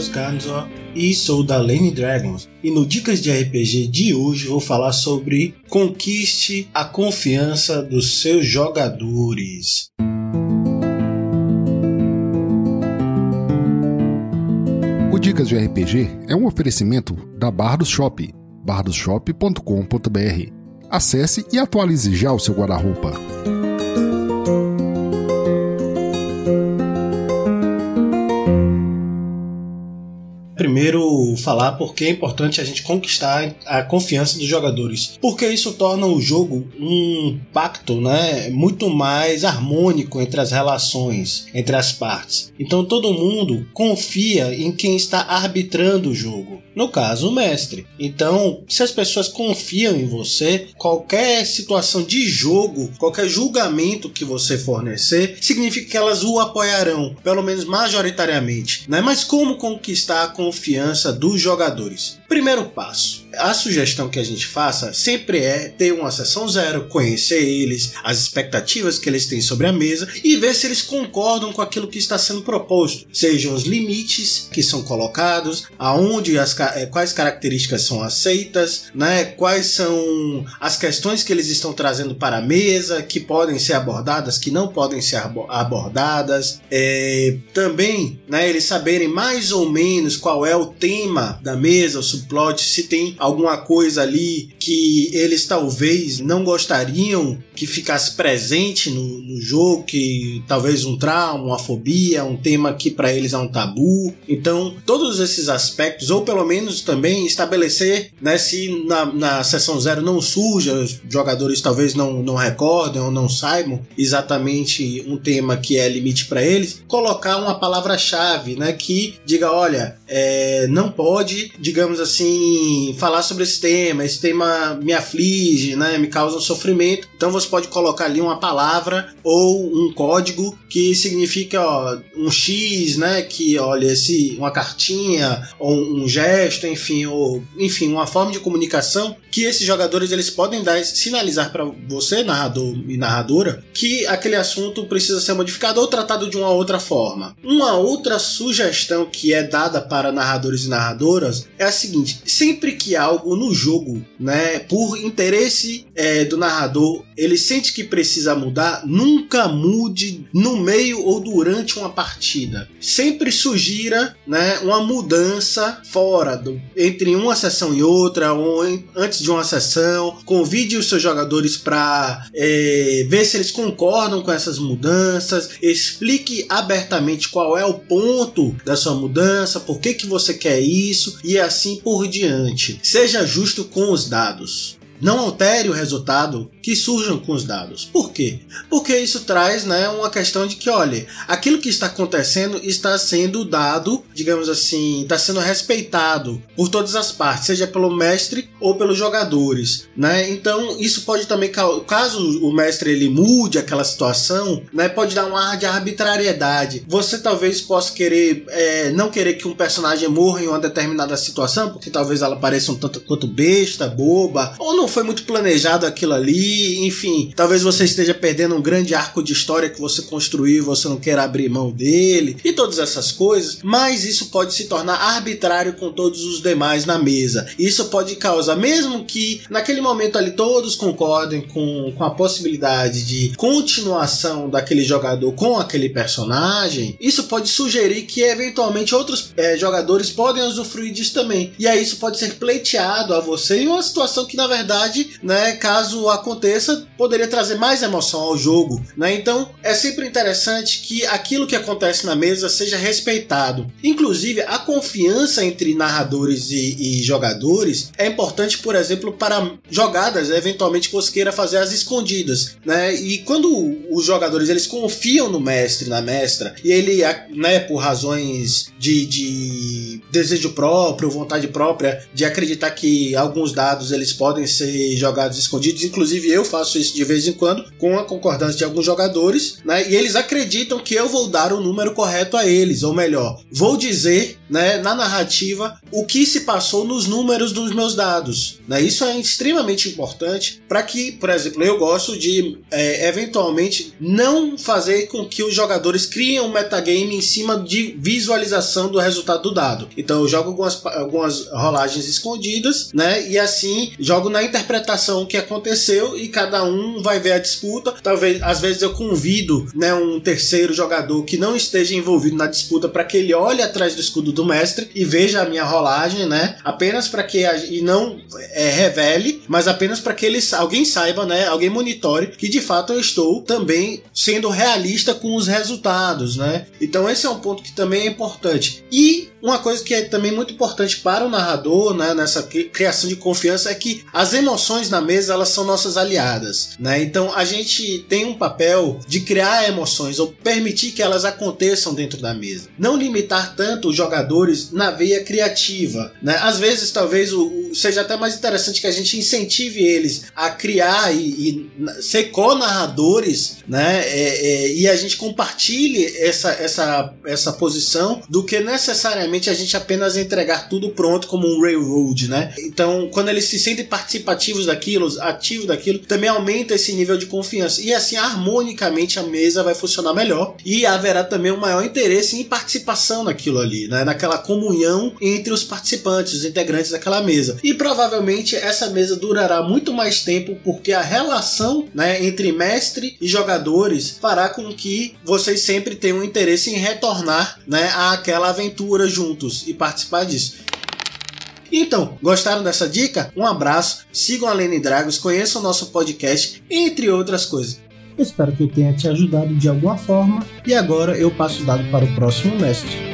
Matheus Ganzor e sou da Lane Dragons. E no Dicas de RPG de hoje vou falar sobre conquiste a confiança dos seus jogadores. O Dicas de RPG é um oferecimento da Bardos Shop, bardosshop.com.br. Acesse e atualize já o seu guarda-roupa. Primeiro falar porque é importante a gente conquistar a confiança dos jogadores, porque isso torna o jogo um pacto, né, muito mais harmônico entre as relações, entre as partes. Então todo mundo confia em quem está arbitrando o jogo, no caso o mestre. Então, se as pessoas confiam em você, qualquer situação de jogo, qualquer julgamento que você fornecer, significa que elas o apoiarão, pelo menos majoritariamente, né? Mas como conquistar a confiança confiança dos jogadores. Primeiro passo: a sugestão que a gente faça sempre é ter uma sessão zero, conhecer eles, as expectativas que eles têm sobre a mesa e ver se eles concordam com aquilo que está sendo proposto, sejam os limites que são colocados, aonde as eh, quais características são aceitas, né? Quais são as questões que eles estão trazendo para a mesa que podem ser abordadas, que não podem ser abordadas. É, também, né? Eles saberem mais ou menos qual é o tema da mesa, o subplot, se tem alguma coisa ali que eles talvez não gostariam que ficasse presente no, no jogo, que talvez um trauma, uma fobia, um tema que para eles é um tabu. Então, todos esses aspectos, ou pelo menos também estabelecer né, se na, na sessão zero não surja, os jogadores talvez não, não recordem ou não saibam exatamente um tema que é limite para eles, colocar uma palavra-chave né, que diga: olha, é, não pode, digamos assim, falar sobre esse tema, esse tema me aflige, né, me causa um sofrimento. Então você pode colocar ali uma palavra ou um código que significa ó, um X, né? Que olha esse uma cartinha ou um gesto, enfim, ou enfim, uma forma de comunicação que esses jogadores eles podem dar sinalizar para você, narrador e narradora, que aquele assunto precisa ser modificado ou tratado de uma outra forma. Uma outra sugestão que é dada para narradores e narradoras é a seguinte: sempre que algo no jogo, né, por interesse é, do narrador, ele sente que precisa mudar, nunca mude no meio ou durante uma partida. Sempre sugira né, uma mudança fora, do, entre uma sessão e outra, ou em, antes de uma sessão. Convide os seus jogadores para é, ver se eles concordam com essas mudanças. Explique abertamente qual é o ponto da sua mudança, por que, que você quer isso e assim por diante. Seja justo com os dados. Não altere o resultado que surjam com os dados. Por quê? Porque isso traz né, uma questão de que, olha, aquilo que está acontecendo está sendo dado, digamos assim, está sendo respeitado por todas as partes, seja pelo mestre ou pelos jogadores. Né? Então, isso pode também, caso o mestre ele mude aquela situação, né, pode dar um ar de arbitrariedade. Você talvez possa querer, é, não querer que um personagem morra em uma determinada situação, porque talvez ela pareça um tanto quanto besta, boba, ou não foi muito planejado aquilo ali, enfim, talvez você esteja perdendo um grande arco de história que você construiu você não queira abrir mão dele, e todas essas coisas, mas isso pode se tornar arbitrário com todos os demais na mesa. Isso pode causar, mesmo que naquele momento ali todos concordem com, com a possibilidade de continuação daquele jogador com aquele personagem, isso pode sugerir que eventualmente outros é, jogadores podem usufruir disso também. E aí isso pode ser pleiteado a você em uma situação que na verdade verdade, né, caso aconteça, poderia trazer mais emoção ao jogo, né? Então, é sempre interessante que aquilo que acontece na mesa seja respeitado. Inclusive, a confiança entre narradores e, e jogadores é importante, por exemplo, para jogadas, eventualmente que você queira fazer as escondidas, né? E quando os jogadores eles confiam no mestre, na mestra, e ele, né, por razões de, de desejo próprio, vontade própria, de acreditar que alguns dados eles podem ser jogados escondidos. Inclusive, eu faço isso de vez em quando, com a concordância de alguns jogadores, né? E eles acreditam que eu vou dar o número correto a eles, ou melhor, vou dizer né, na narrativa o que se passou nos números dos meus dados. Né? Isso é extremamente importante para que, por exemplo, eu gosto de é, eventualmente não fazer com que os jogadores criem um metagame em cima de visualização do resultado do dado. Então eu jogo algumas, algumas rolagens escondidas, né? E assim jogo na interpretação que aconteceu e cada um vai ver a disputa. Talvez às vezes eu convido, né, um terceiro jogador que não esteja envolvido na disputa para que ele olhe atrás do escudo do mestre e veja a minha rolagem, né? Apenas para que a, e não é, revele, mas apenas para que ele, alguém saiba, né? Alguém monitore que de fato eu estou também sendo realista com os resultados, né? Então esse é um ponto que também é importante. E uma coisa que é também muito importante para o narrador, né, nessa criação de confiança é que as emoções na mesa elas são nossas aliadas, né? Então a gente tem um papel de criar emoções ou permitir que elas aconteçam dentro da mesa. Não limitar tanto os jogadores na veia criativa, né? Às vezes talvez seja até mais interessante que a gente incentive eles a criar e, e ser co-narradores, né? É, é, e a gente compartilhe essa, essa, essa posição do que necessariamente a gente apenas entregar tudo pronto como um railroad, né? Então, quando eles se sentem participativos daquilo, ativos daquilo, também aumenta esse nível de confiança. E assim, harmonicamente, a mesa vai funcionar melhor e haverá também um maior interesse em participação naquilo ali, né? Naquela comunhão entre os participantes, os integrantes daquela mesa. E provavelmente essa mesa durará muito mais tempo porque a relação né, entre mestre e jogadores fará com que vocês sempre tenham interesse em retornar né, àquela aventura juntos e participar disso. Então, gostaram dessa dica? Um abraço, sigam a Lene Dragos, conheçam o nosso podcast, entre outras coisas. Espero que eu tenha te ajudado de alguma forma e agora eu passo o dado para o próximo mestre.